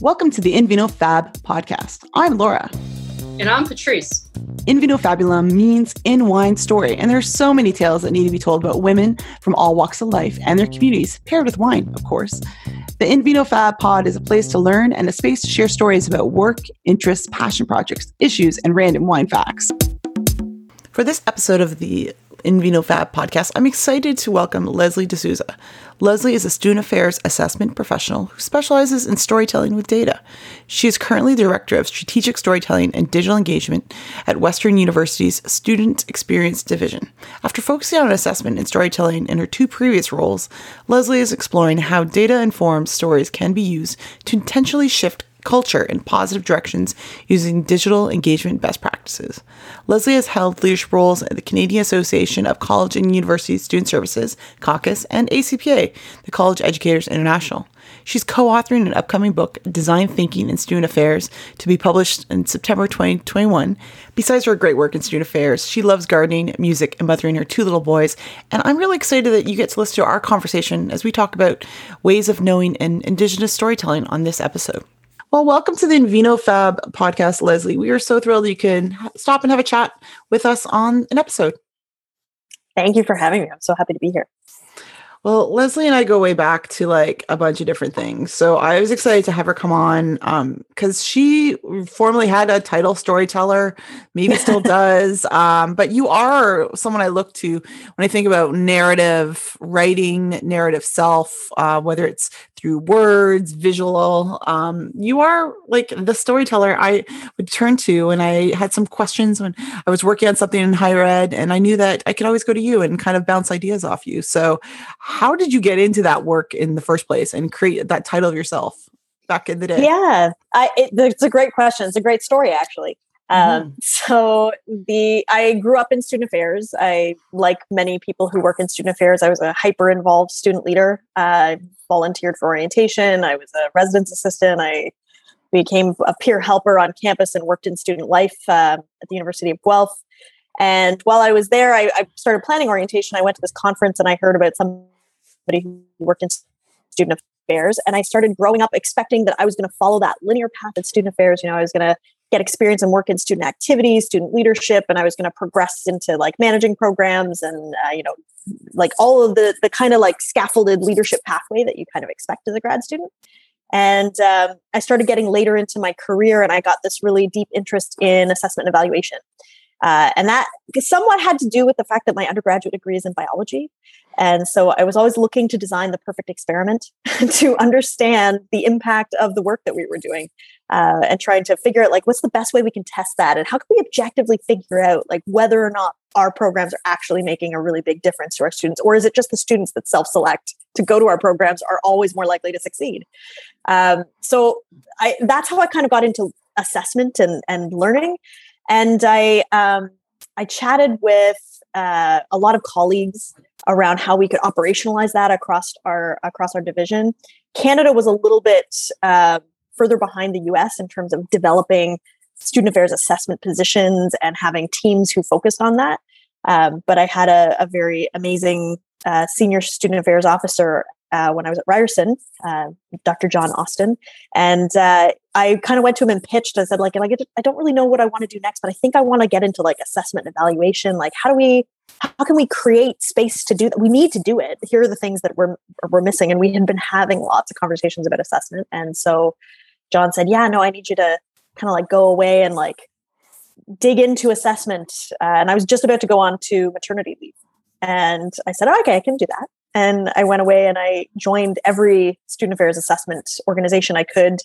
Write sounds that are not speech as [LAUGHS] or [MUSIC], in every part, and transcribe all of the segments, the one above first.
Welcome to the Invino Fab podcast. I'm Laura. And I'm Patrice. Invino Fabulum means in wine story, and there are so many tales that need to be told about women from all walks of life and their communities, paired with wine, of course. The Invino Fab pod is a place to learn and a space to share stories about work, interests, passion projects, issues, and random wine facts. For this episode of the Invino Fab podcast, I'm excited to welcome Lesley D'Souza. Lesley is a student affairs assessment professional who specializes in storytelling with data. She is currently the director of strategic storytelling and digital engagement at Western University's Student Experience Division. After focusing on assessment and storytelling in her two previous roles, Lesley is exploring how data informed stories can be used to intentionally shift culture in positive directions using digital engagement best practices. Lesley has held leadership roles at the Canadian Association of College and University Student Services, CACUSS, and ACPA, the College Educators International. She's co authoring an upcoming book, Design Thinking in Student Affairs, to be published in September 2021. Besides her great work in student affairs, she loves gardening, music, and mothering her two little boys. And I'm really excited that you get to listen to our conversation as we talk about ways of knowing and Indigenous storytelling on this episode. Well, welcome to the Invino Fab podcast, Lesley. We are so thrilled you can stop and have a chat with us on an episode. Thank you for having me. I'm so happy to be here. Well, Lesley and I go way back to like a bunch of different things. So I was excited to have her come on because um, she formerly had a title storyteller, maybe [LAUGHS] still does. Um, but you are someone I look to when I think about narrative writing, narrative self, uh, whether it's through words, visual. Um, you are like the storyteller I would turn to. And I had some questions when I was working on something in higher ed, and I knew that I could always go to you and kind of bounce ideas off you. So, how did you get into that work in the first place and create that title of yourself back in the day? Yeah, I, it, it's a great question. It's a great story, actually. Um, mm-hmm. so the I grew up in student affairs. I, like many people who work in student affairs, I was a hyper involved student leader. I volunteered for orientation. I was a residence assistant. I became a peer helper on campus and worked in student life uh, at the University of Guelph. And while I was there, I, I, started planning orientation. I went to this conference and I heard about somebody who worked in student affairs. And I started growing up expecting that I was going to follow that linear path in student affairs. You know, I was going to get experience and work in student activities, student leadership, and I was going to progress into like managing programs and uh, you know, like all of the the kind of like scaffolded leadership pathway that you kind of expect as a grad student. And um, I started getting later into my career, and I got this really deep interest in assessment and evaluation. Uh, and that somewhat had to do with the fact that my undergraduate degree is in biology. And so I was always looking to design the perfect experiment [LAUGHS] to understand the impact of the work that we were doing uh, and trying to figure out like what's the best way we can test that? And how can we objectively figure out like whether or not our programs are actually making a really big difference to our students? Or is it just the students that self-select to go to our programs are always more likely to succeed? Um, so I, that's how i kind of got into assessment and, and learning and I um, I chatted with uh, a lot of colleagues around how we could operationalize that across our across our division. Canada was a little bit uh, further behind the U.S. in terms of developing student affairs assessment positions and having teams who focused on that. Um, but I had a, a very amazing uh, senior student affairs officer uh, when I was at Ryerson, uh, Dr. John Austin, and uh, I kind of went to him and pitched. I said, like, like I don't really know what I want to do next, but I think I want to get into like assessment and evaluation. Like, how do we, how can we create space to do that? We need to do it. Here are the things that we're we're missing, and we had been having lots of conversations about assessment, and so John said, yeah, no, I need you to kind of like go away and like dig into assessment. Uh, and I was just about to go on to maternity leave. And I said, oh, okay, I can do that and I went away and I joined every student affairs assessment organization I could.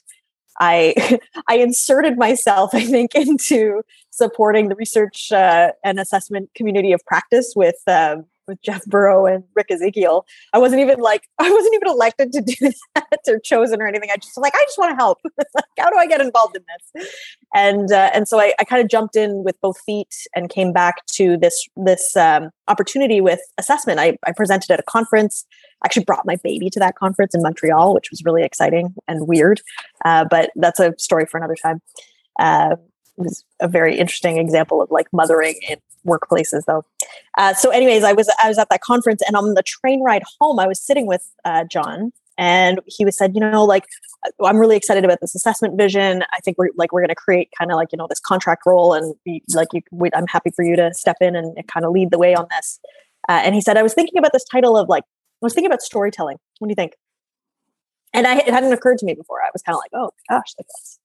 I [LAUGHS] I inserted myself, I think, [LAUGHS] into supporting the research uh, and assessment community of practice with um, with Jeff Burrow and Rick Ezekiel. I wasn't even like [LAUGHS] I wasn't even elected to do that or chosen or anything. I just like I just want to help. [LAUGHS] like, how do I get involved in this? And uh, and so I, I kind of jumped in with both feet and came back to this this um, opportunity with assessment. I, I presented at a conference. I actually brought my baby to that conference in Montreal, which was really exciting and weird. Uh, but that's a story for another time. Uh, it was a very interesting example of like mothering in workplaces though uh, so anyways i was i was at that conference and on the train ride home i was sitting with uh, john and he was said, you know, like I'm really excited about this assessment vision. I think we're like we're going to create kind of like you know this contract role, and be, like you, we, I'm happy for you to step in and, kind of lead the way on this. Uh, and he said, I was thinking about this title of like I was thinking about storytelling. What do you think? And I, it hadn't occurred to me before. I was kind of like, oh gosh, that's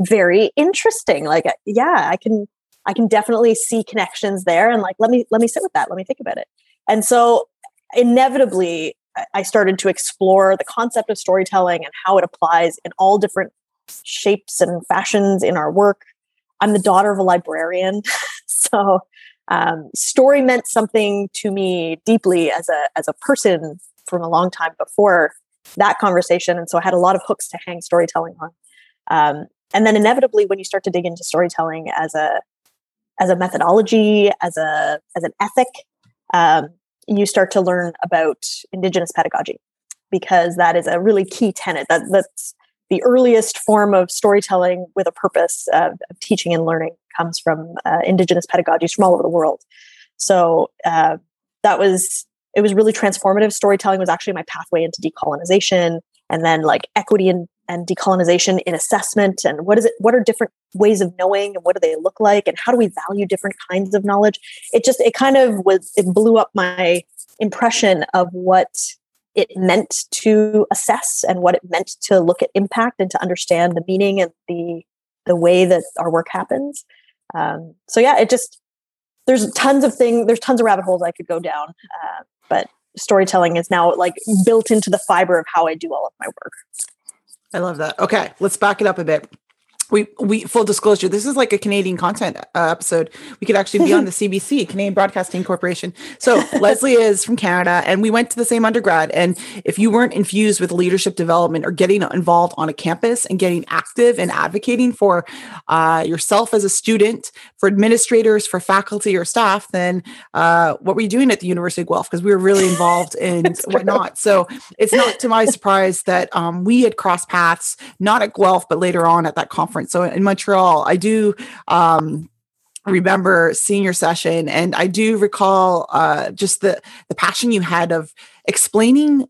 very interesting. Like, uh, yeah, I can I can definitely see connections there, and like let me let me sit with that. Let me think about it. And so inevitably I started to explore the concept of storytelling and how it applies in all different shapes and fashions in our work. I'm the daughter of a librarian, [LAUGHS] so um, story meant something to me deeply as a as a person from a long time before that conversation, and so I had a lot of hooks to hang storytelling on. Um, and then inevitably, when you start to dig into storytelling as a as a methodology, as a as an ethic, um, you start to learn about indigenous pedagogy because that is a really key tenet. That that's the earliest form of storytelling with a purpose of, teaching and learning comes from uh, indigenous pedagogies from all over the world. So uh, that was it was really transformative storytelling was actually my pathway into decolonization and then like equity and, and decolonization in assessment and what is it what are different ways of knowing and what do they look like and how do we value different kinds of knowledge? It just it kind of was it blew up my impression of what it meant to assess and what it meant to look at impact and to understand the meaning and the the way that our work happens. Um, so yeah it just there's tons of things there's tons of rabbit holes i could go down uh, but storytelling is now like built into the fiber of how i do all of my work i love that. Okay let's back it up a bit we we full disclosure this is like a canadian content uh, episode. We could actually be on the [LAUGHS] cbc canadian broadcasting corporation. So lesley is from canada and we went to the same undergrad. And if you weren't infused with leadership development or getting involved on a campus and getting active and advocating for uh, yourself as a student for administrators for faculty or staff then uh, what were you doing at the university of guelph? Because we were really involved [LAUGHS] in whatnot. so it's not to my surprise that um, we had crossed paths not at guelph but later on at that conference so in Montreal, I do um, remember senior session and i do recall uh, just the the passion you had of explaining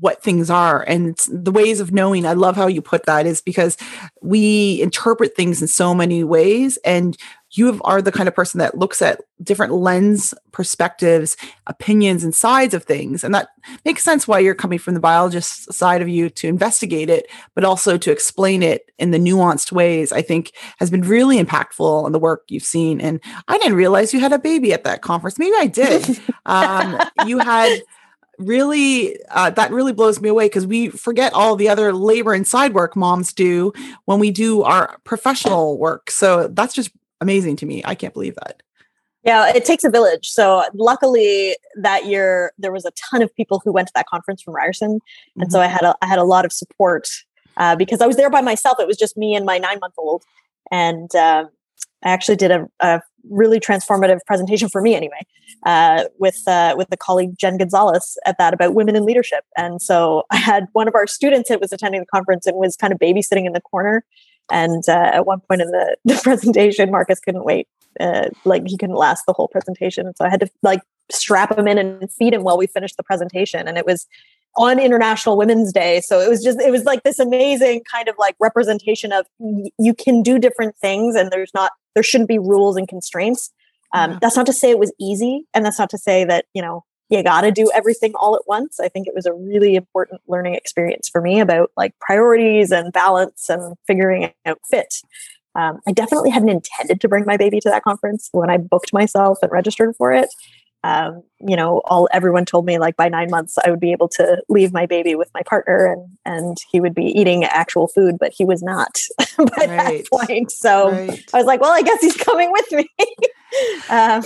what things are and the ways of knowing. I love how you put that is because we interpret things in so many ways and you are the kind of person that looks at different lens perspectives opinions and sides of things. And that makes sense why you're coming from the biologist side of you to investigate it but also to explain it in the nuanced ways i think has been really impactful on the work you've seen. And i didn't realize you had a baby at that conference. Maybe i did. [LAUGHS] Um, you had really uh, that really blows me away because we forget all the other labor and side work moms do when we do our professional work so that's just amazing to me. I can't believe that. Yeah, it takes a village. So luckily that year there was a ton of people who went to that conference from Ryerson, and mm-hmm. so I had a I had a lot of support uh, because I was there by myself. It was just me and my nine month old, and uh, I actually did a, a, really transformative presentation for me anyway uh, with uh, with the colleague Jen Gonzalez at that about women in leadership. And so I had one of our students that was attending the conference and was kind of babysitting in the corner and uh, at one point in the, [LAUGHS] the presentation, Marcus couldn't wait. Uh, like he couldn't last the whole presentation. And so I had to like strap him in and feed him while we finished the presentation. And it was on International Women's Day. So it was just, it was like this amazing kind of like representation of you can do different things and there's not, there shouldn't be rules and constraints. Um, yeah. That's not to say it was easy. And that's not to say that, you know, you got to do everything all at once. I think it was a really important learning experience for me about like priorities and balance and figuring out fit. Um, I definitely hadn't intended to bring my baby to that conference when I booked myself and registered for it. Um, you know, all everyone told me like by nine months I would be able to leave my baby with my partner and and he would be eating actual food, but he was not [LAUGHS] by right. that point. So right. I was like, well, I guess he's coming with me. [LAUGHS] um,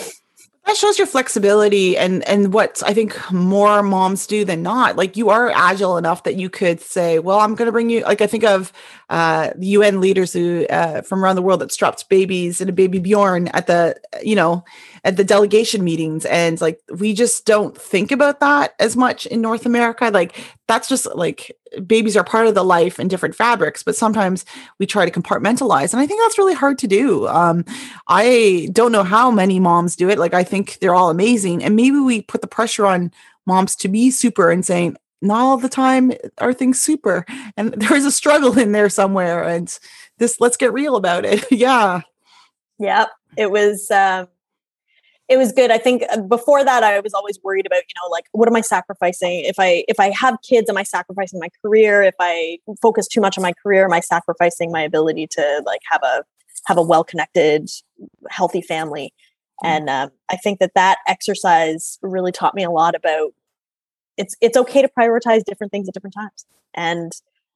that shows your flexibility and and what I think more moms do than not. Like you are agile enough that you could say, "Well, I'm going to bring you." Like I think of uh, the UN leaders who uh, from around the world that dropped babies and a baby Bjorn at the you know at the delegation meetings, and like we just don't think about that as much in North America. Like that's just like babies are part of the life in different fabrics, but sometimes we try to compartmentalize. And I think that's really hard to do. Um, I don't know how many moms do it. Like, I think they're all amazing. And maybe we put the pressure on moms to be super and saying, not all the time are things super and [LAUGHS] there's a struggle in there somewhere and this let's get real about it [LAUGHS] yeah yeah it was um it was good. I think uh, before that i was always worried about you know like what am i sacrificing? If i if i have kids am i sacrificing my career? If i focus too much on my career am i sacrificing my ability to like have a have a well connected healthy family? Mm-hmm. and um, i think that that exercise really taught me a lot about it's it's okay to prioritize different things at different times. And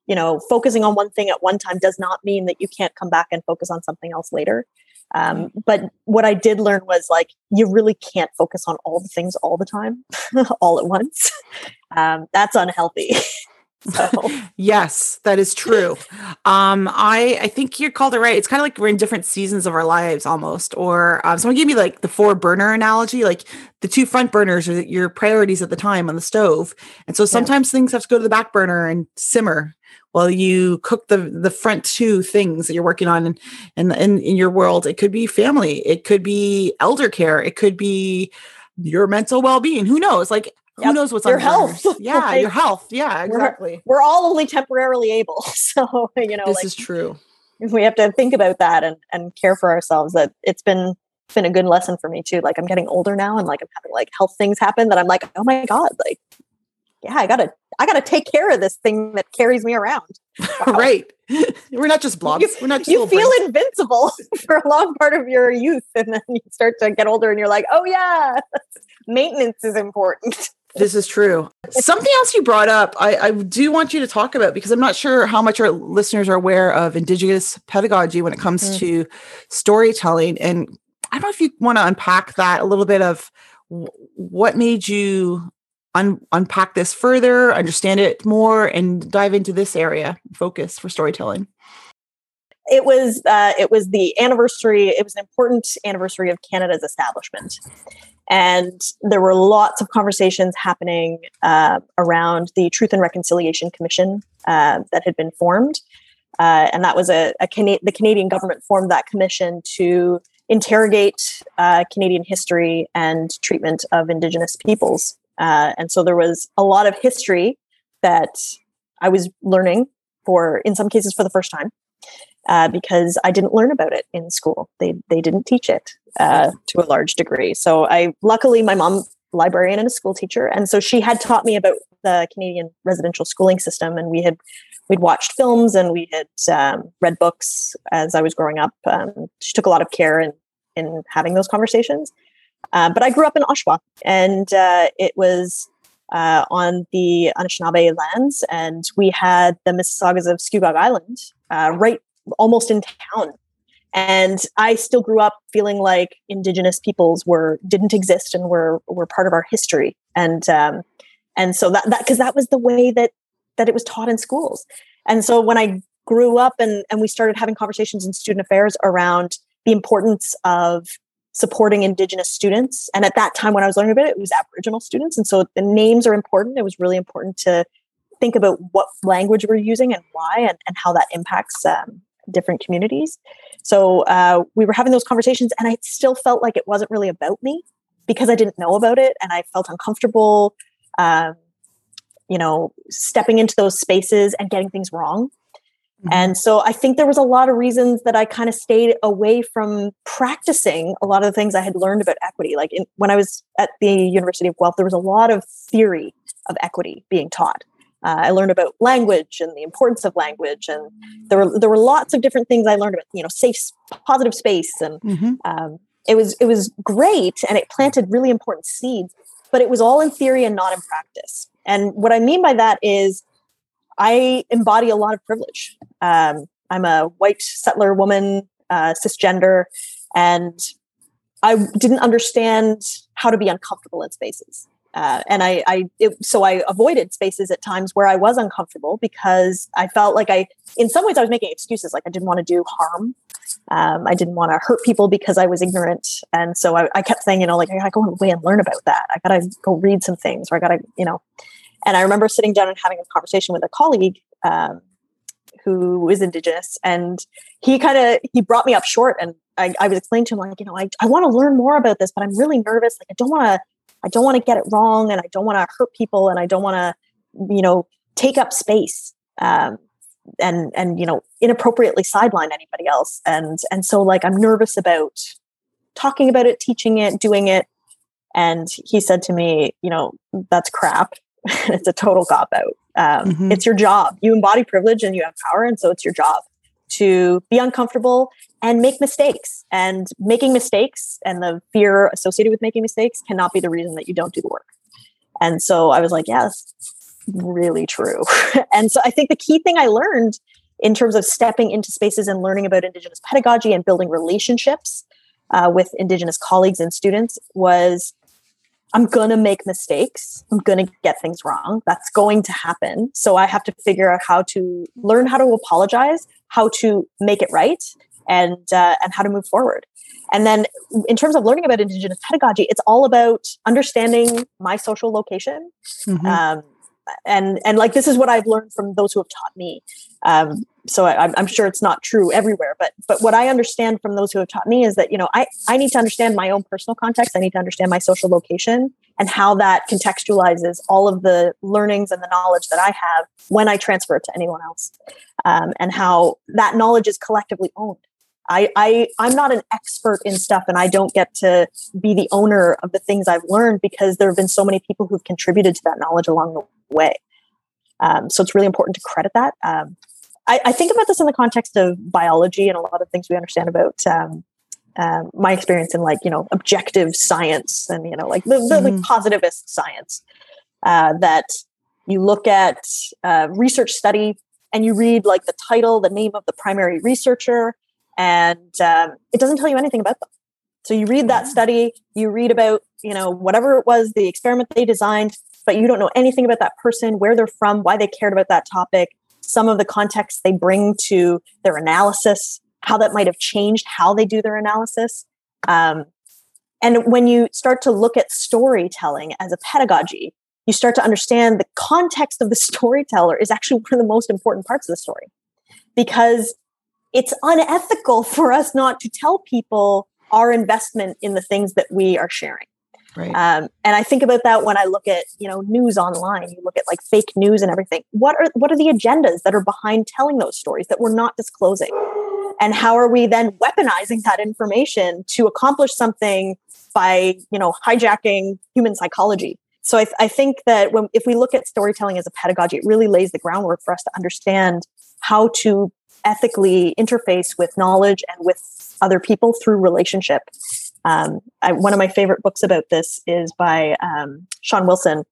you know focusing on one thing at one time does not mean that you can't come back and focus on something else later um, but what i did learn was like you really can't focus on all the things all the time [LAUGHS] all at once um, that's unhealthy [LAUGHS] So. [LAUGHS] yes, that is true. Um, I I think you called it right. It's kind of like we're in different seasons of our lives almost. Or um, someone gave me like the four burner analogy. Like the two front burners are your priorities at the time on the stove, and so sometimes yeah. things have to go to the back burner and simmer while you cook the the front two things that you're working on in, in in, in your world. It could be family. It could be elder care. It could be your mental well-being who knows like who yep. knows what's on. [LAUGHS] your health yeah like, your health yeah exactly we're, we're, all only temporarily able [LAUGHS] so you know this like, is true we have to think about that and and care for ourselves that it's been been a good lesson for me too like i'm getting older now and like i'm having like health things happen that i'm like oh my god like yeah i gotta i gotta take care of this thing that carries me around wow. [LAUGHS] right [LAUGHS] we're not just blobs you, we're not just you feel brains. invincible [LAUGHS] for a long part of your youth and then you start to get older and you're like oh yeah maintenance is important this is true. Something else you brought up, I, I, do want you to talk about because I'm not sure how much our listeners are aware of Indigenous pedagogy when it comes mm. to storytelling. And I don't know if you want to unpack that a little bit of what made you un- unpack this further, understand it more, and dive into this area focus for storytelling. It was uh, it was the anniversary. It was an important anniversary of Canada's establishment, and there were lots of conversations happening uh, around the Truth and Reconciliation Commission uh, that had been formed. Uh, and that was a, a Cana- the Canadian government formed that commission to interrogate uh, Canadian history and treatment of Indigenous peoples. Uh, and so there was a lot of history that I was learning for, in some cases, for the first time. Uh, because I didn't learn about it in school. They they didn't teach it uh, to a large degree. So I luckily my mom librarian and a school teacher, and so she had taught me about the Canadian residential schooling system, and we had we'd watched films and we had um, read books as I was growing up. Um, she took a lot of care in in having those conversations. Uh, but I grew up in Oshawa, and uh, it was uh, on the Anishinaabe lands, and we had the Mississaugas of Scugog Island uh, right almost in town. And I still grew up feeling like indigenous peoples were didn't exist and were were part of our history. And um, and so that that because that was the way that that it was taught in schools. And so when I grew up and and we started having conversations in student affairs around the importance of supporting indigenous students and at that time when i was learning about it it was aboriginal students and so the names are important it was really important to think about what language we're using and why and, and how that impacts um, different communities. So uh, we were having those conversations, and I still felt like it wasn't really about me because I didn't know about it, and I felt uncomfortable. Um, you know, stepping into those spaces and getting things wrong. Mm-hmm. And so I think there was a lot of reasons that I kind of stayed away from practicing a lot of the things I had learned about equity. Like in, when I was at the University of Guelph, there was a lot of theory of equity being taught. Uh, I learned about language and the importance of language, and there were there were lots of different things I learned about. You know, safe, positive space, and mm-hmm. um, it was it was great, and it planted really important seeds. But it was all in theory and not in practice. And what I mean by that is, I embody a lot of privilege. Um, I'm a white settler woman, uh, cisgender, and I didn't understand how to be uncomfortable in spaces. Uh, and I, I it, so I avoided spaces at times where I was uncomfortable because I felt like I, in some ways, I was making excuses. Like I didn't want to do harm. Um, I didn't want to hurt people because I was ignorant, and so I, I kept saying, you know, like I gotta go away and learn about that. I gotta go read some things, or I gotta, you know. And I remember sitting down and having a conversation with a colleague um, who is Indigenous, and he kind of he brought me up short, and I, I was explaining to him like, you know, I, I want to learn more about this, but I'm really nervous. Like I don't want to I don't want to get it wrong and I don't want to hurt people and I don't want to you know, take up space. Um, and and you know inappropriately sideline anybody else and and so like i'm nervous about talking about it teaching it doing it and he said to me you know that's crap [LAUGHS] it's a total cop out um, mm-hmm. it's your job you embody privilege and you have power and so it's your job to be uncomfortable and make mistakes and making mistakes and the fear associated with making mistakes cannot be the reason that you don't do the work and so i was like yes really true. [LAUGHS] and so I think the key thing I learned in terms of stepping into spaces and learning about Indigenous pedagogy and building relationships uh, with Indigenous colleagues and students was I'm going to make mistakes. I'm going to get things wrong. That's going to happen. So I have to figure out how to learn how to apologize, how to make it right, and uh, and how to move forward. And then in terms of learning about Indigenous pedagogy, it's all about understanding my social location. Mm-hmm. Um, and and like this is what I've learned from those who have taught me. Um, so I, I'm sure it's not true everywhere, but but what I understand from those who have taught me is that you know I I need to understand my own personal context. I need to understand my social location and how that contextualizes all of the learnings and the knowledge that I have when I transfer it to anyone else, um, and how that knowledge is collectively owned. I, I I'm not an expert in stuff and I don't get to be the owner of the things I've learned because there have been so many people who've contributed to that knowledge along the way. Um, so it's really important to credit that. Um, I, I, think about this in the context of biology and a lot of things we understand about um, uh, my experience in like you know objective science and you know like the, the mm-hmm. like positivist science uh, that you look at uh, research study and you read like the title, the name of the primary researcher, and um, it doesn't tell you anything about them. So you read that study, you read about, you know, whatever it was, the experiment they designed, but you don't know anything about that person, where they're from, why they cared about that topic, some of the context they bring to their analysis, how that might have changed how they do their analysis. Um, and when you start to look at storytelling as a pedagogy, you start to understand the context of the [LAUGHS] storyteller is actually one of the most important parts of the story because it's unethical for us not to tell people our investment in the things that we are sharing. Right. Um, and I think about that when I look at you know news online. You look at like fake news and everything. What are what are the agendas that are behind telling those stories that we're not disclosing? And how are we then weaponizing that information to accomplish something by you know hijacking human psychology? So I, I think that when if we look at storytelling as a pedagogy, it really lays the groundwork for us to understand how to ethically interface with knowledge and with other people through relationship. Um, I, one of my favorite books about this is by um, Shawn Wilson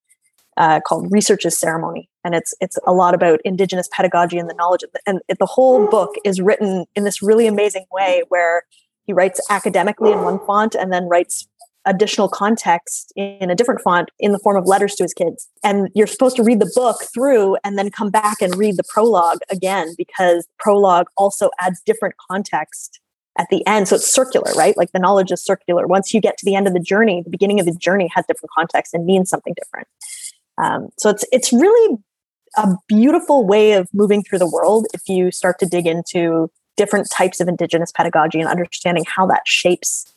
uh, called "Research is Ceremony," and it's it's a lot about Indigenous pedagogy and the knowledge. The, and it, the whole book is written in this really amazing way, where he writes academically in one font and then writes additional context in a different font in the form of letters to his kids. And you're supposed to read the book through and then come back and read the prologue again because prologue also adds different context at the end. So it's circular, right? Like the knowledge is circular. Once you get to the end of the journey, the beginning of the journey has different context and means something different. Um, so it's it's really a beautiful way of moving through the world if you start to dig into different types of indigenous pedagogy and understanding how that shapes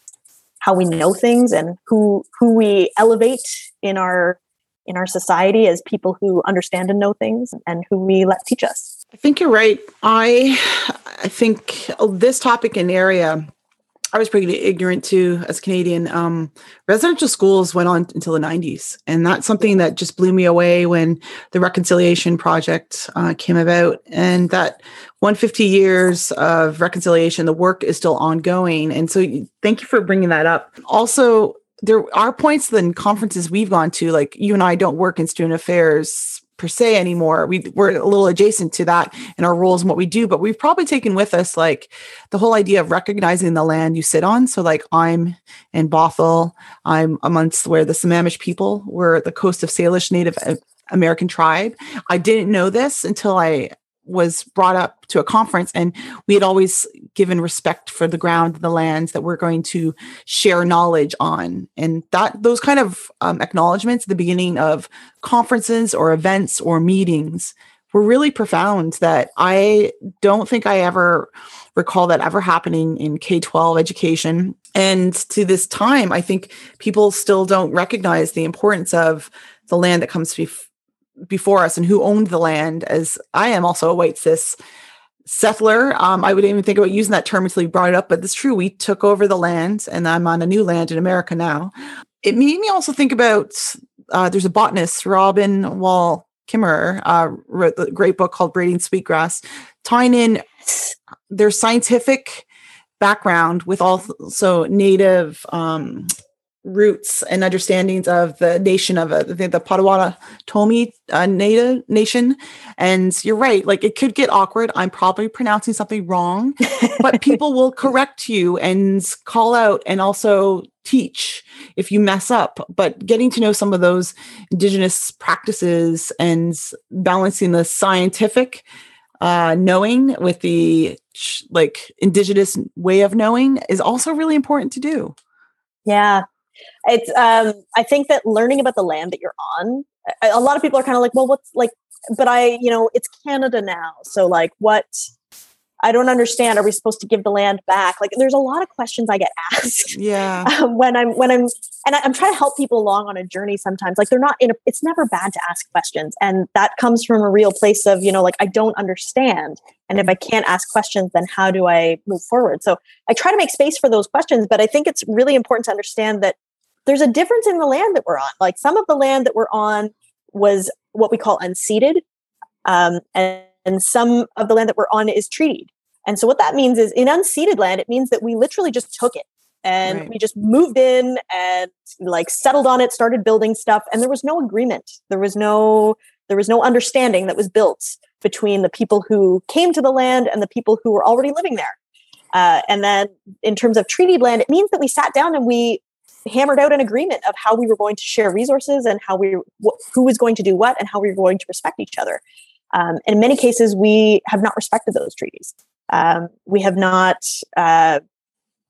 how we know things and who who we elevate in our in our society as people who understand and know things and who we let teach us. I think you're right. I I think this topic and area I was pretty ignorant to as Canadian. Um, residential schools went on until the 90s. And that's something that just blew me away when the Reconciliation Project uh, came about. And that 150 years of reconciliation, the work is still ongoing. And so thank you for bringing that up. Also, there are points in conferences we've gone to, like you and I don't work in student affairs per se anymore. We we're a little adjacent to that in our roles and what we do, but we've probably taken with us like the whole idea of recognizing the land you sit on. So like I'm in Bothell, I'm amongst where the Sammamish people were the Coast of Salish Native American tribe. I didn't know this until I was brought up to a conference and we had always given respect for the ground the lands that we're going to share knowledge on. And that those kind of um, acknowledgments at the beginning of conferences or events or meetings were really profound that i don't think i ever recall that ever happening in k-12 education. And to this time i think people still don't recognize the importance of the land that comes bef- before us and who owned the land, as I am also a white cis settler. Um, I wouldn't even think about using that term until you brought it up, but it's true. We took over the land and I'm on a new land in America now. It made me also think about uh, there's a botanist, Robin Wall Kimmerer, uh, wrote a great book called Braiding Sweetgrass, tying in their scientific background with also native um, roots and understandings of the nation of a, the, the Potawatomi uh, native nation. And you're right, like it could get awkward. I'm probably pronouncing something wrong, but [LAUGHS] people will correct you and call out and also teach if you mess up. But getting to know some of those indigenous practices and balancing the scientific uh, knowing with the like indigenous way of knowing is also really important to do. Yeah, it's um i think that learning about the land that you're on a lot of people are kind of like well what's like but i you know it's canada now so like what i don't understand. Are we supposed to give the land back? Like there's a lot of questions i get asked. [LAUGHS] Yeah. Um, when i'm when i'm and I, am trying to help people along on a journey sometimes. Like they're not in a it's never bad to ask questions. And that comes from a real place of you know like i don't understand. And if i can't ask questions then how do i move forward? So i try to make space for those questions but i think it's really important to understand that there's a difference in the land that we're on. Like some of the land that we're on was what we call unceded, um, and, and some of the land that we're on is treated. And so what that means is in unceded land, it means that we literally just took it and right. we just moved in and like settled on it, started building stuff, and there was no agreement. There was no there was no understanding that was built between the people who came to the land and the people who were already living there. Uh, and then in terms of treated land, it means that we sat down and we hammered out an agreement of how we were going to share resources and how we wh- who was going to do what and how we were going to respect each other. Um, in many cases, we have not respected those treaties. Um, we have not, uh,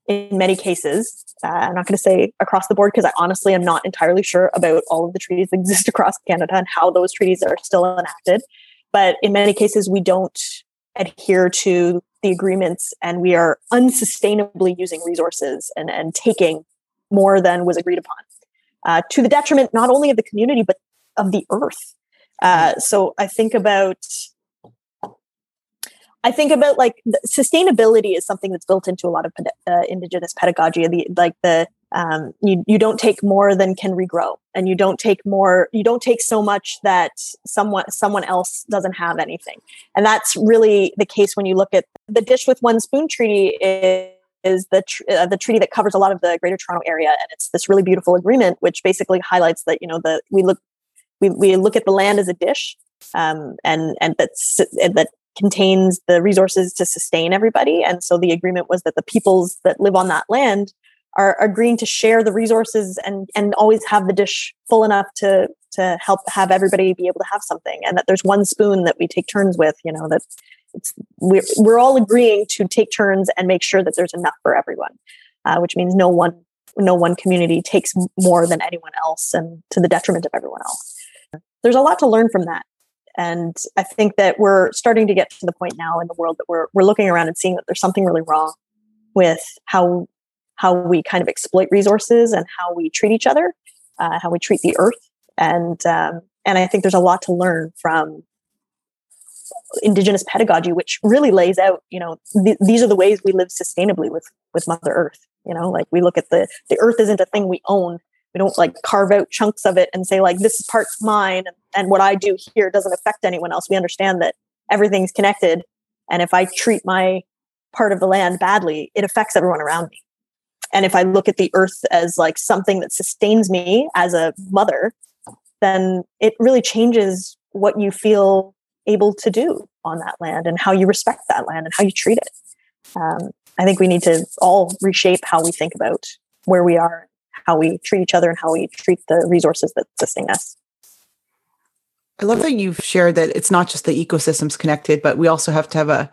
in many cases, uh, I'm not going to say across the board because I honestly am not entirely sure about all of the treaties that exist [LAUGHS] across Canada and how those treaties are still enacted. But in many cases, we don't adhere to the agreements and we are unsustainably using resources and, and taking more than was agreed upon, uh, to the detriment not only of the community but of the earth. Uh, so I think about I think about like sustainability is something that's built into a lot of uh, indigenous pedagogy. The like the um, you you don't take more than can regrow, and you don't take more. You don't take so much that someone someone else doesn't have anything, and that's really the case when you look at the dish with one spoon treaty. Is, is the tr- uh, the treaty that covers a lot of the Greater Toronto area, and it's this really beautiful agreement which basically highlights that you know the we look we, we look at the land as a dish, um, and and that's that contains the resources to sustain everybody, and so the agreement was that the peoples that live on that land are agreeing to share the resources and and always have the dish full enough to to help have everybody be able to have something, and that there's one spoon that we take turns with, you know that it's we're, we're all agreeing to take turns and make sure that there's enough for everyone uh, which means no one no one community takes more than anyone else and to the detriment of everyone else there's a lot to learn from that. And i think that we're starting to get to the point now in the world that we're we're looking around and seeing that there's something really wrong with how how we kind of exploit resources and how we treat each other uh, how we treat the earth. And um, and i think there's a lot to learn from indigenous pedagogy which really lays out you know th- these are the ways we live sustainably with with mother earth. You know like we look at the the earth isn't a thing we own we don't like carve out chunks of it and say like this is part's mine and, and what i do here doesn't affect anyone else we understand that everything's connected and if i treat my part of the land badly it affects everyone around me and if i look at the earth as like something that sustains me as a mother then it really changes what you feel able to do on that land and how you respect that land and how you treat it. Um, I think we need to all reshape how we think about where we are, how we treat each other, and how we treat the resources that sustain us. I love that you've shared that it's not just the ecosystems connected, but we also have to have a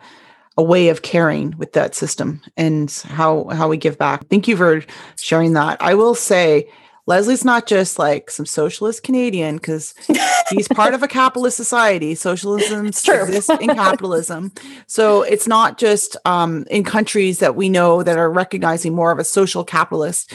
a way of caring with that system and how how we give back. Thank you for sharing that. I will say Lesley's not just like some socialist Canadian because he's part of a capitalist society. Socialism [LAUGHS] exists in capitalism. So it's not just um, in countries that we know that are recognizing more of a social capitalist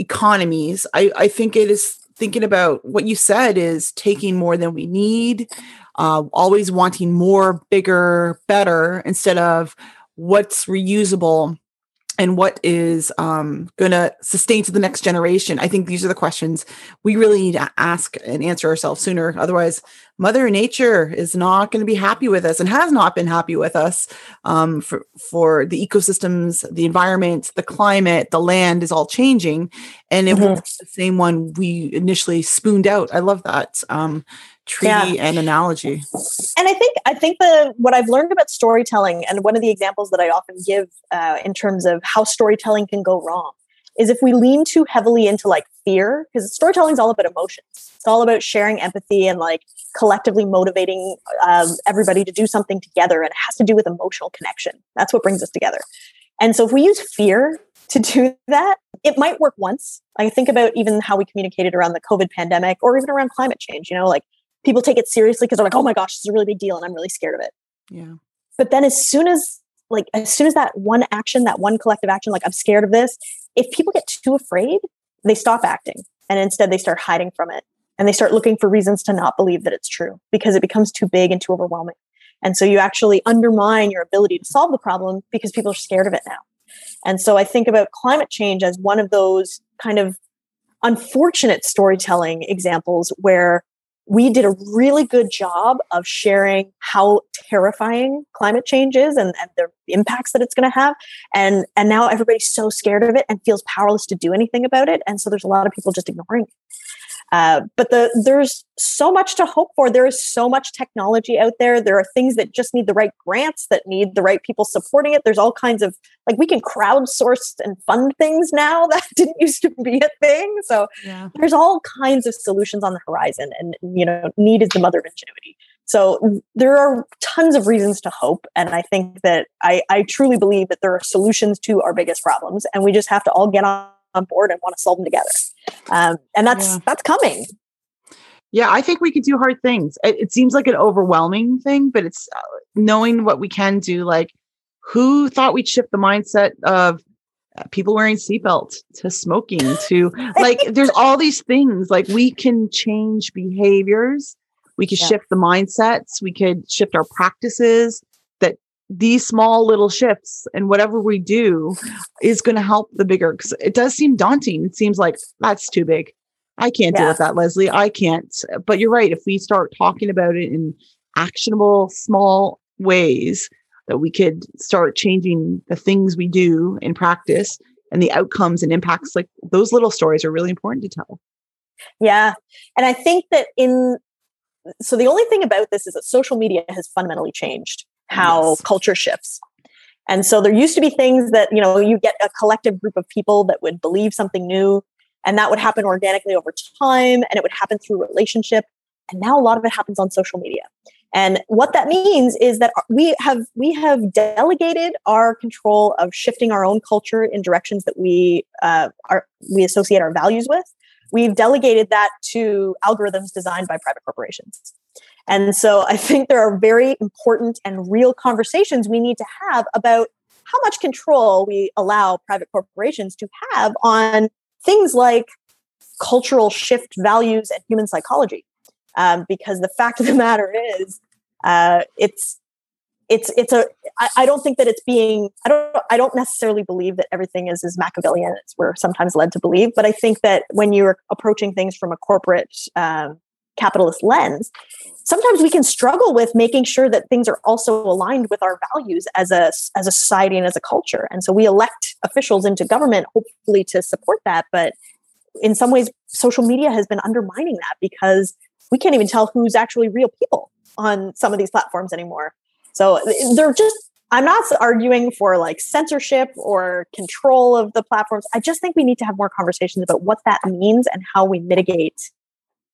economies. I, I think it is thinking about what you said is taking more than we need, uh, always wanting more, bigger, better instead of what's reusable and what is um, going to sustain to the next generation? I think these are the questions we really need to ask and answer ourselves sooner. Otherwise, Mother Nature is not going to be happy with us and has not been happy with us um, for, for the ecosystems, the environment, the climate, the land is all changing. And it mm-hmm. the same one we initially spooned out. I love that. Um, treaty yeah. and analogy. And I think I think the what I've learned about storytelling, and one of the examples that I often give uh, in terms of how storytelling can go wrong, is if we lean too heavily into like fear, because storytelling is all about emotions. It's all about sharing empathy and like collectively motivating um, everybody to do something together, and it has to do with emotional connection. That's what brings us together. And so if we use fear to do that, it might work once. I think about even how we communicated around the COVID pandemic or even around climate change. You know, like people take it seriously because they're like, oh my gosh, this is a really big deal and I'm really scared of it. Yeah. But then as soon as like as soon as that one action, that one collective action, like I'm scared of this, if people get too afraid, they stop acting and instead they start hiding from it and they start looking for reasons to not believe that it's true because it becomes too big and too overwhelming. And so you actually undermine your ability to solve the problem because people are scared of it now. And so I think about climate change as one of those kind of unfortunate storytelling examples where we did a really good job of sharing how terrifying climate change is and, and the impacts that it's going to have. And and now everybody's so scared of it and feels powerless to do anything about it. And so there's a lot of people just ignoring it uh, but the there's so much to hope for. There is so much technology out there. There are things that just need the right grants, that need the right people supporting it. There's all kinds of like we can crowdsource and fund things now [LAUGHS] that didn't used to be a thing. So yeah. there's all kinds of solutions on the horizon, and you know, need is the mother of ingenuity. So there are tons of reasons to hope, and I think that I, I truly believe that there are solutions to our biggest problems, and we just have to all get on on board and want to solve them together. Um, and that's yeah. that's coming. Yeah i think we can do hard things. It, it seems like an overwhelming thing but it's uh, knowing what we can do like who thought we'd shift the mindset of uh, people wearing seatbelts to smoking [LAUGHS] to like there's all these things like we can change behaviors. We could yeah. shift the mindsets. We could shift our practices these small little shifts and whatever we do is going to help the bigger because it does seem daunting. It seems like that's too big. I can't yeah. deal with that lesley. I can't. But you're right. If we start talking about it in actionable small ways that we could start changing the things we do in practice and the outcomes and impacts like those little stories are really important to tell. Yeah. And i think that in so the only thing about this is that social media has fundamentally changed how yes. culture shifts. And so there used to be things that, you know, you get a collective group of people that would believe something new, and that would happen organically over time, and it would happen through relationship. And now a lot of it happens on social media. And what that means is that we have we have delegated our control of shifting our own culture in directions that we uh, are we associate our values with. We've delegated that to algorithms designed by private corporations. And so I think there are very important and real conversations we need to have about how much control we allow private corporations to have on things like cultural shift values and human psychology. Um, because the fact of the matter is, uh, it's it's it's a I, I don't think that it's being I don't I don't necessarily believe that everything is as Machiavellian as we're sometimes led to believe, but I think that when you're approaching things from a corporate um, capitalist lens, sometimes we can struggle with making sure that things are also aligned with our values as a as a society and as a culture. And so we elect officials into government hopefully to support that, but in some ways social media has been undermining that because we can't even tell who's actually real people on some of these platforms anymore. So they're just I'm not arguing for like censorship or control of the platforms. I just think we need to have more conversations about what that means and how we mitigate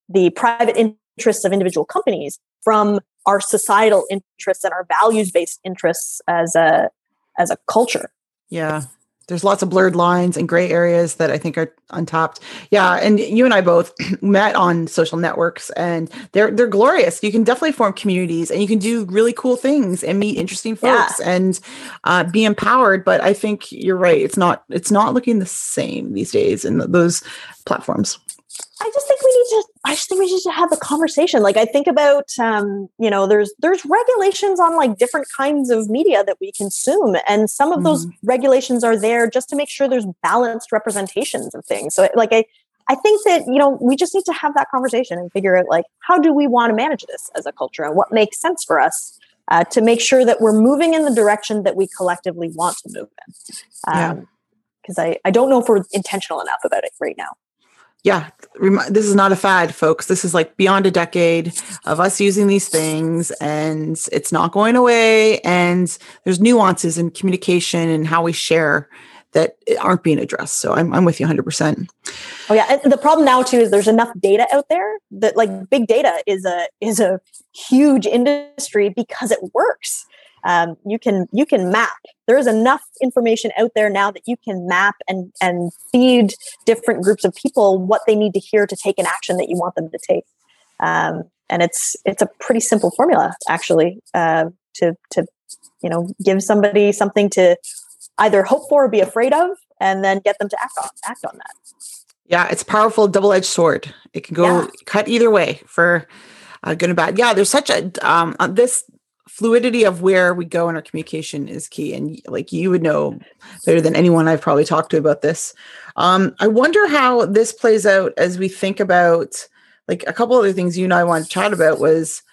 the private interests of individual companies from our societal interests and our values based interests as a as a culture yeah there's lots of blurred lines and gray areas that I think are untapped. Yeah, and you and I both [CLEARS THROAT] met on social networks, and they're they're glorious. You can definitely form communities, and you can do really cool things and meet interesting folks yeah. and uh, be empowered. But I think you're right; it's not it's not looking the same these days in those platforms. I just think to i just think we need to have the conversation. Like i think about um, you know there's there's regulations on like different kinds of media that we consume and some of mm-hmm. those regulations are there just to make sure there's balanced representations of things. So like i i think that you know we just need to have that conversation and figure out like how do we want to manage this as a culture and what makes sense for us uh, to make sure that we're moving in the direction that we collectively want to move in. Um, because I, I don't know if we're intentional enough about it right now yeah, this is not a fad, folks. This is like beyond a decade of us using these things, and it's not going away. And there's nuances in communication and how we share that aren't being addressed. So I'm, I'm with you 100%. Oh yeah, and the problem now too is there's enough data out there that like big data is a is a huge industry because it works um, you can you can map. There is enough information out there now that you can map and and feed different groups of people what they need to hear to take an action that you want them to take. Um, and it's it's a pretty simple formula actually uh, to to you know give somebody something to either hope for or be afraid of and then get them to act on act on that. Yeah it's powerful double-edged sword. It can go yeah. cut either way for uh, good and bad. Yeah there's such a um, this fluidity of where we go in our communication is key and like you would know better than anyone i've probably talked to about this. Um, i wonder how this plays out as we think about like a couple other things you and i want to chat about was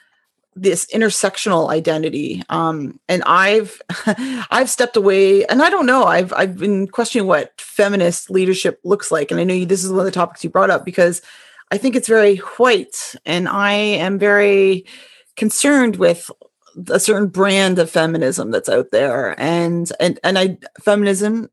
this intersectional identity. Um, and i've [LAUGHS] i've stepped away and i don't know i've i've been questioning what feminist leadership looks like and i know you, this is one of the topics you brought up because i think it's very white and i am very concerned with a certain brand of feminism that's out there. And and and i feminism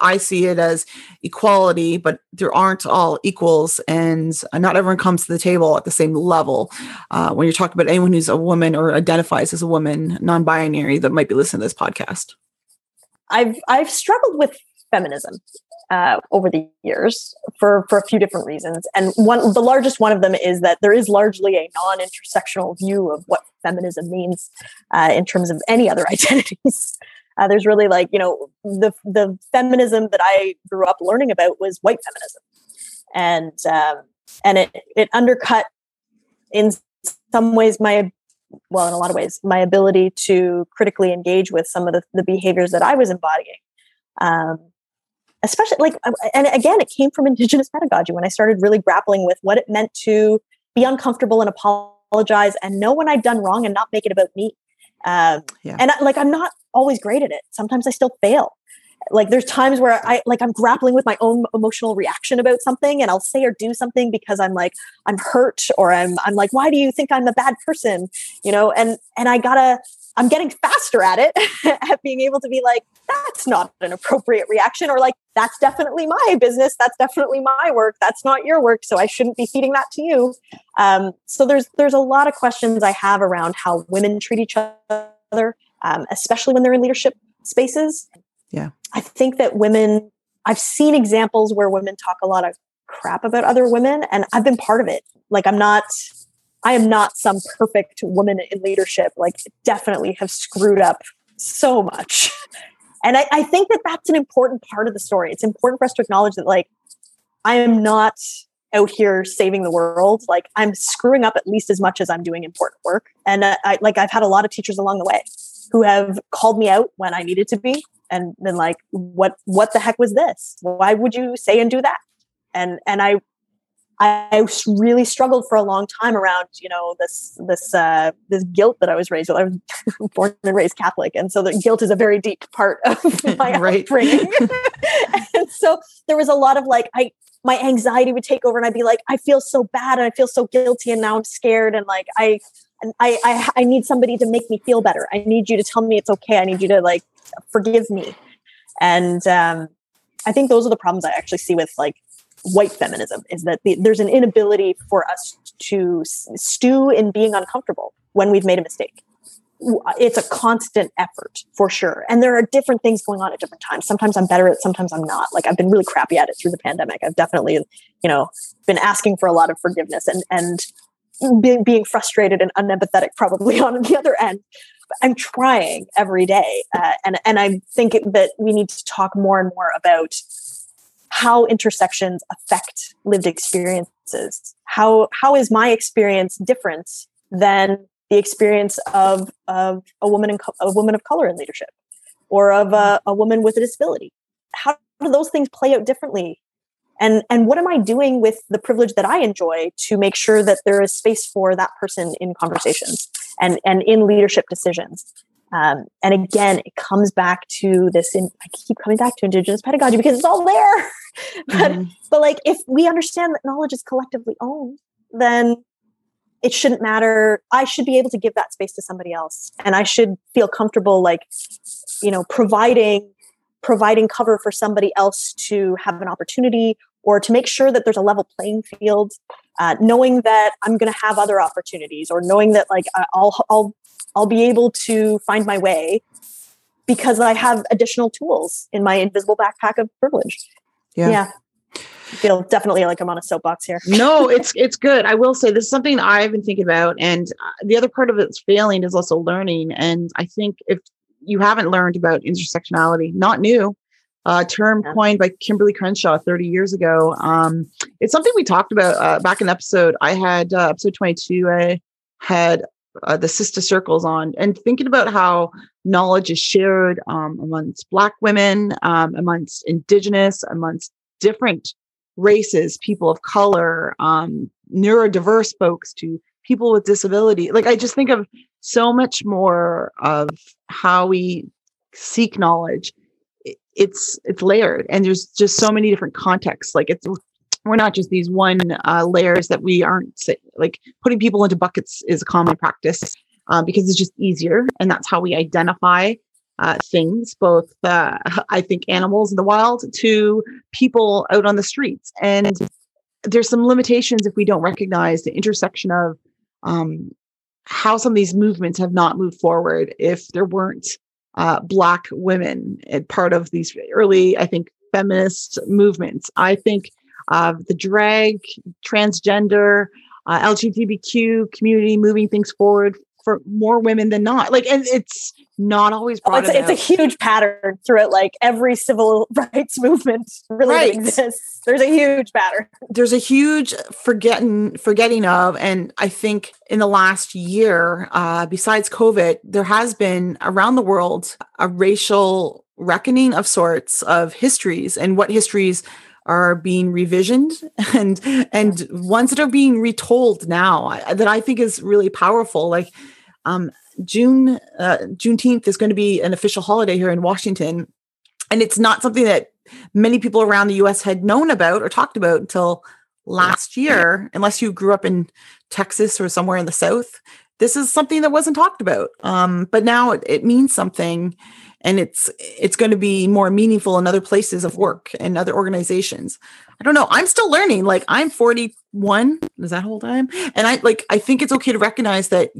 i see it as equality but there aren't all equals and not everyone comes to the table at the same level. Uh, when you're talking about anyone who's a woman or identifies as a woman non-binary that might be listening to this podcast. I've i've struggled with feminism uh, over the years for for a few different reasons, and one the largest one of them is that there is largely a non-intersectional view of what feminism means uh, in terms of any other [LAUGHS] identities. Uh, there's really like you know the the feminism that I grew up learning about was white feminism, and um, and it it undercut in some ways my well in a lot of ways my ability to critically engage with some of the, the behaviors that I was embodying. Um, especially like uh, and again it came from indigenous pedagogy when i started really grappling with what it meant to be uncomfortable and apologize and know when i'd done wrong and not make it about me. Um, yeah. and I, like i'm not always great at it. Sometimes i still fail. Like there's times where i like i'm grappling with my own emotional reaction about something and i'll say or do something because i'm like i'm hurt or i'm i'm like why do you think i'm a bad person? You know and and i gotta i'm getting faster at it [LAUGHS] at being able to be like that's not an appropriate reaction or like that's definitely my business. That's definitely my work. That's not your work so i shouldn't be feeding that to you. Um, so there's there's a lot of questions i have around how women treat each other um, especially when they're in leadership spaces. Yeah. I think that women i've seen examples where women talk a lot of crap about other women and i've been part of it. Like i'm not i am not some perfect woman in leadership. Like definitely have screwed up so much [LAUGHS] And I, I think that that's an important part of the story. It's important for us to acknowledge that, like, I am not out here saving the world. Like, I'm screwing up at least as much as I'm doing important work. And uh, I, like, I've had a lot of teachers along the way who have called me out when I needed to be, and been like, "What? What the heck was this? Why would you say and do that?" And and I I really struggled for a long time around, you know, this this uh, this guilt that I was raised with. I was [LAUGHS] born and raised Catholic, and so the guilt is a very deep part of [LAUGHS] [LAUGHS] my right. upbringing. and so there was a lot of like, I my anxiety would take over, and I'd be like, I feel so bad, and I feel so guilty, and now I'm scared, and like I I I, I need somebody to make me feel better. I need you to tell me it's okay. I need you to like forgive me, and um, I think those are the problems I actually see with like white feminism is that the, there's an inability for us to stew in being uncomfortable when we've made a mistake. It's a constant effort for sure. And there are different things going on at different times. Sometimes i'm better at it sometimes i'm not. Like i've been really crappy at it through the pandemic. I've definitely you know been asking for a lot of forgiveness and and being, being frustrated and unempathetic probably [LAUGHS] on the other end. I'm trying every day uh, and and i think that we need to talk more and more about how intersections affect lived experiences. How how is my experience different than the experience of, of a woman in, a woman of color in leadership or of a, a woman with a disability? How do those things play out differently and and what am i doing with the privilege that i enjoy to make sure that there is space for that person in conversations and and in leadership decisions um, and again it comes back to this in, i keep coming back to indigenous pedagogy because it's all there [LAUGHS] but mm-hmm. but like if we understand that knowledge is collectively owned then it shouldn't matter i should be able to give that space to somebody else and i should feel comfortable like you know providing providing cover for somebody else to have an opportunity or to make sure that there's a level playing field uh, knowing that i'm going to have other opportunities or knowing that like i'll i'll i'll be able to find my way because i have additional tools in my invisible backpack of privilege yeah, yeah. I feel definitely like I'm on a soapbox here. [LAUGHS] no, it's it's good. I will say this is something I've been thinking about, and uh, the other part of it's failing is also learning. And I think if you haven't learned about intersectionality, not new, uh, term yeah. coined by Kimberlé Crenshaw 30 years ago. Um, it's something we talked about uh, back in episode. I had uh, episode 22. I had uh, the sister circles on and thinking about how knowledge is shared um, amongst Black women, um, amongst Indigenous, amongst different races, people of color, um, neurodiverse folks to people with disability. Like I just think of so much more of how we seek knowledge it's it's layered and there's just so many different contexts like it's we're not just these one uh, layers that we aren't like putting people into buckets is a common practice uh, because it's just easier and that's how we identify uh, things both uh, i think animals in the wild to people out on the streets. And there's some limitations if we don't recognize the intersection of um, how some of these movements have not moved forward if there weren't uh, black women part of these early i think feminist movements. I think of the drag transgender uh, lgbtq community moving things forward for more women than not. Like, and it's not always oh, it's, it's, a huge pattern throughout like every civil [LAUGHS] rights movement really right. exists. There's a huge pattern. There's a huge forgetting forgetting of, and I think in the last year, uh, besides COVID, there has been around the world a racial reckoning of sorts of histories and what histories are being revisioned [LAUGHS] and and ones that are being retold now that I think is really powerful. Like um, June uh, Juneteenth is going to be an official holiday here in Washington, and it's not something that many people around the U.S. had known about or talked about until last year, unless you grew up in Texas or somewhere in the South. This is something that wasn't talked about, um, but now it, it means something, and it's it's going to be more meaningful in other places of work and other organizations. I don't know. I'm still learning. Like I'm 41. Is that whole time? And I like I think it's okay to recognize that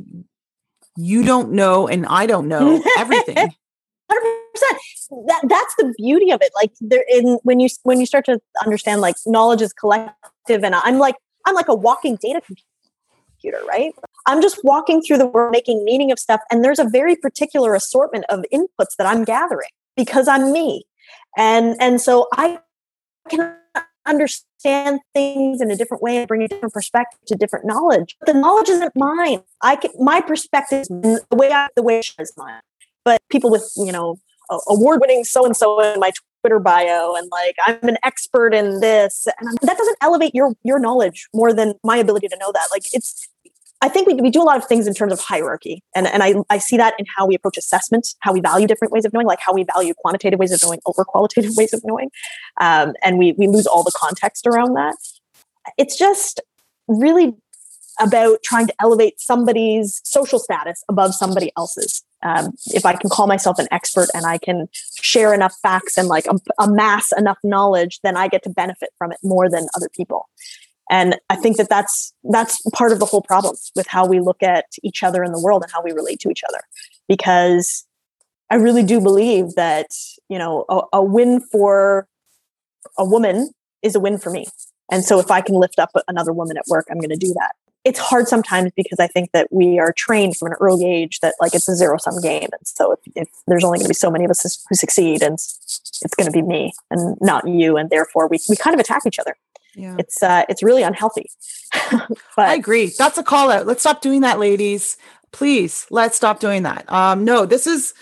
you don't know and I don't know [LAUGHS] everything. 100%. That, that's the beauty of it. Like there in when you when you start to understand like knowledge is collective and I'm like I'm like a walking data computer, right? I'm just walking through the world making meaning of stuff and there's a very particular assortment of inputs that I'm gathering because I'm me. And and so I can understand things in a different way and bring a different perspective to different knowledge. But the knowledge isn't mine. I can, my perspective, the way I, the way is mine. But people with, you know, award winning so and so in my Twitter bio and like I'm an expert in this and that doesn't elevate your your knowledge more than my ability to know that. Like it's I think we, we do a lot of things in terms of hierarchy. And, and I, I see that in how we approach assessment, how we value different ways of knowing, like how we value quantitative ways of knowing over qualitative [LAUGHS] ways of knowing. Um, and we, we lose all the context around that. It's just really about trying to elevate somebody's social status above somebody else's. Um, if I can call myself an expert and I can share enough facts and like amass enough knowledge, then I get to benefit from it more than other people and i think that that's that's part of the whole problem with how we look at each other in the world and how we relate to each other because i really do believe that you know a, a win for a woman is a win for me and so if i can lift up another woman at work i'm going to do that it's hard sometimes because I think that we are trained from an early age that like it's a zero sum game. And so if, if there's only going to be so many of us who succeed and it's going to be me and not you. And therefore we, we kind of attack each other. Yeah. It's, uh, it's really unhealthy. [LAUGHS] but I agree. That's a call out. Let's stop doing that, ladies. Please let's stop doing that. Um, no, this is,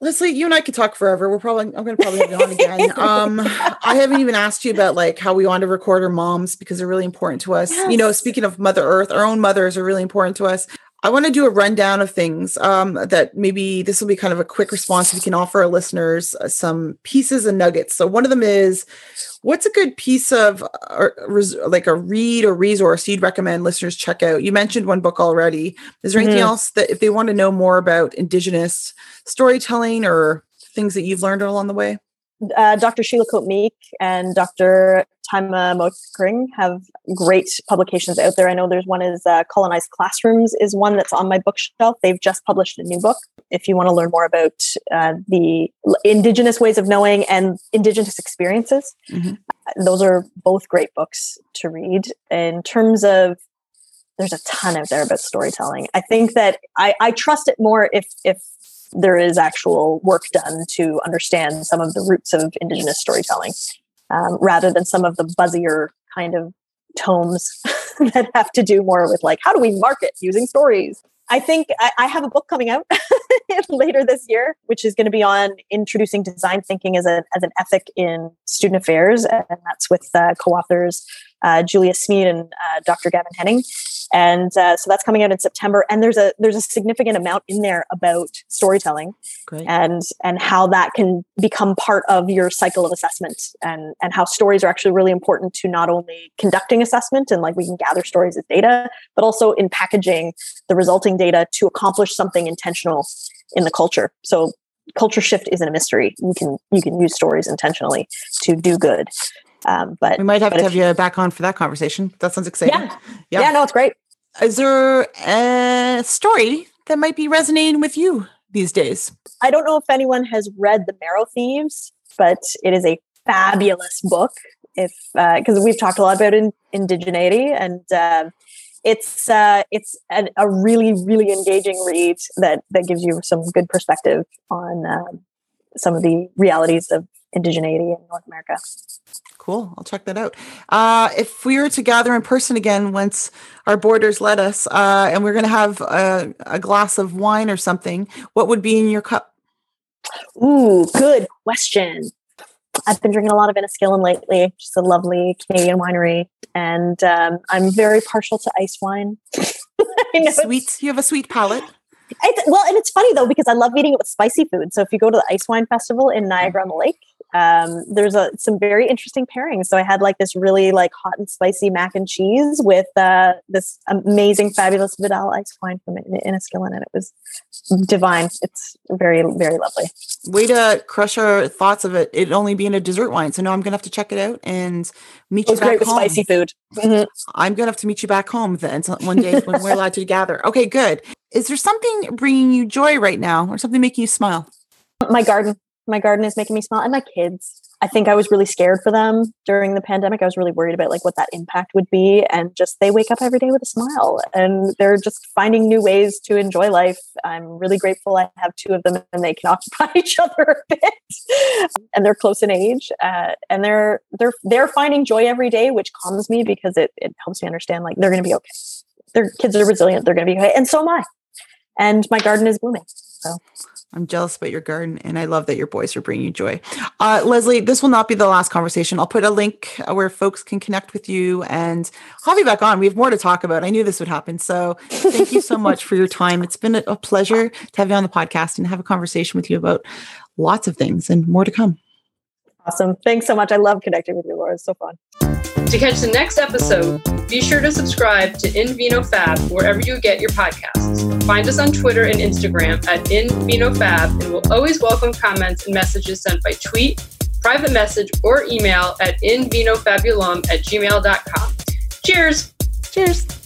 Lesley, you and I could talk forever. We're probably I'm gonna probably have you on [LAUGHS] again. Um, I haven't even asked you about like how we want to record our moms because they're really important to us. Yes. You know, speaking of Mother Earth, our own mothers are really important to us. I want to do a rundown of things um, that maybe this will be kind of a quick response. We can offer our listeners uh, some pieces and nuggets. So one of them is, what's a good piece of uh, res- like a read or resource you'd recommend listeners check out? You mentioned one book already. Is there anything mm-hmm. else that if they want to know more about Indigenous storytelling or things that you've learned along the way? Uh, Dr. Sheila Cote-Meek and Dr. Taima Moeke-Pickering have great publications out there. I know there's one is uh, Colonized Classrooms is one that's on my bookshelf. They've just published a new book. If you want to learn more about uh, the Indigenous ways of knowing and Indigenous experiences, mm-hmm. those are both great books to read. In terms of there's a ton out there about storytelling. I think that I, I trust it more if if there is actual work done to understand some of the roots of indigenous storytelling um, rather than some of the buzzier kind of tomes [LAUGHS] that have to do more with like how do we market using stories? I think i, I have a book coming out [LAUGHS] later this year which is going to be on introducing design thinking as, a, as an ethic in student affairs and that's with uh, co-authors uh, julia smead and uh, dr gavin henning and uh, so that's coming out in September. And there's a there's a significant amount in there about storytelling Great. and and how that can become part of your cycle of assessment and and how stories are actually really important to not only conducting assessment and like we can gather stories as data, but also in packaging the resulting data to accomplish something intentional in the culture. So culture shift isn't a mystery. You can you can use stories intentionally to do good. Um, but we might have to have you back on for that conversation. That sounds exciting. Yeah. yeah, yeah, no, it's great. Is there a story that might be resonating with you these days? I don't know if anyone has read The Marrow Thieves, but it is a fabulous book. If because uh, we've talked a lot about in, indigeneity, and uh, it's uh, it's an, a really really engaging read that that gives you some good perspective on um, some of the realities of indigeneity in North America. Cool. I'll check that out. Uh, if we were to gather in person again once our borders let us, uh, and we're going to have a, a, glass of wine or something, what would be in your cup? Ooh, good question. I've been drinking a lot of Inniskillin lately, just a lovely Canadian winery, and um, I'm very partial to ice wine. [LAUGHS] sweet. You have a sweet palate. It's, well, and it's funny though because I love eating it with spicy food. So if you go to the Ice Wine Festival in Niagara on the Lake, um, there's a, some very interesting pairings. So I had like this really like hot and spicy mac and cheese with uh, this amazing, fabulous Vidal ice wine from Inniskillin, and it was divine. It's very, very lovely. Way to crush our thoughts of it. It only being a dessert wine. So now I'm gonna have to check it out and meet you back home. spicy food. Mm-hmm. I'm gonna have to meet you back home then one day when we're allowed to gather. Okay, good. Is there something bringing you joy right now, or something making you smile? My garden my garden is making me smile and my kids i think i was really scared for them during the pandemic. I was really worried about like what that impact would be and just they wake up every day with a smile and they're just finding new ways to enjoy life. I'm really grateful i have two of them and they can [LAUGHS] occupy each other a bit. And they're close in age uh, and they're they're they're finding joy every day which calms me because it, it helps me understand like they're going to be okay. Their kids are resilient they're going to be okay and so am i. And my garden is blooming so I'm jealous about your garden, and I love that your boys are bringing you joy. Uh, Lesley, this will not be the last conversation. I'll put a link uh, where folks can connect with you, and I'll be back on. We have more to talk about. I knew this would happen, so thank you so much for your time. It's been a pleasure to have you on the podcast and have a conversation with you about lots of things and more to come. Awesome. Thanks so much. I love connecting with you, Laura. It's so fun. To catch the next episode, be sure to subscribe to In Vino Fab wherever you get your podcasts. Find us on Twitter and Instagram at In Vino Fab, and we'll always welcome comments and messages sent by tweet, private message, or email at invinofabulum at gmail.com. Cheers! Cheers!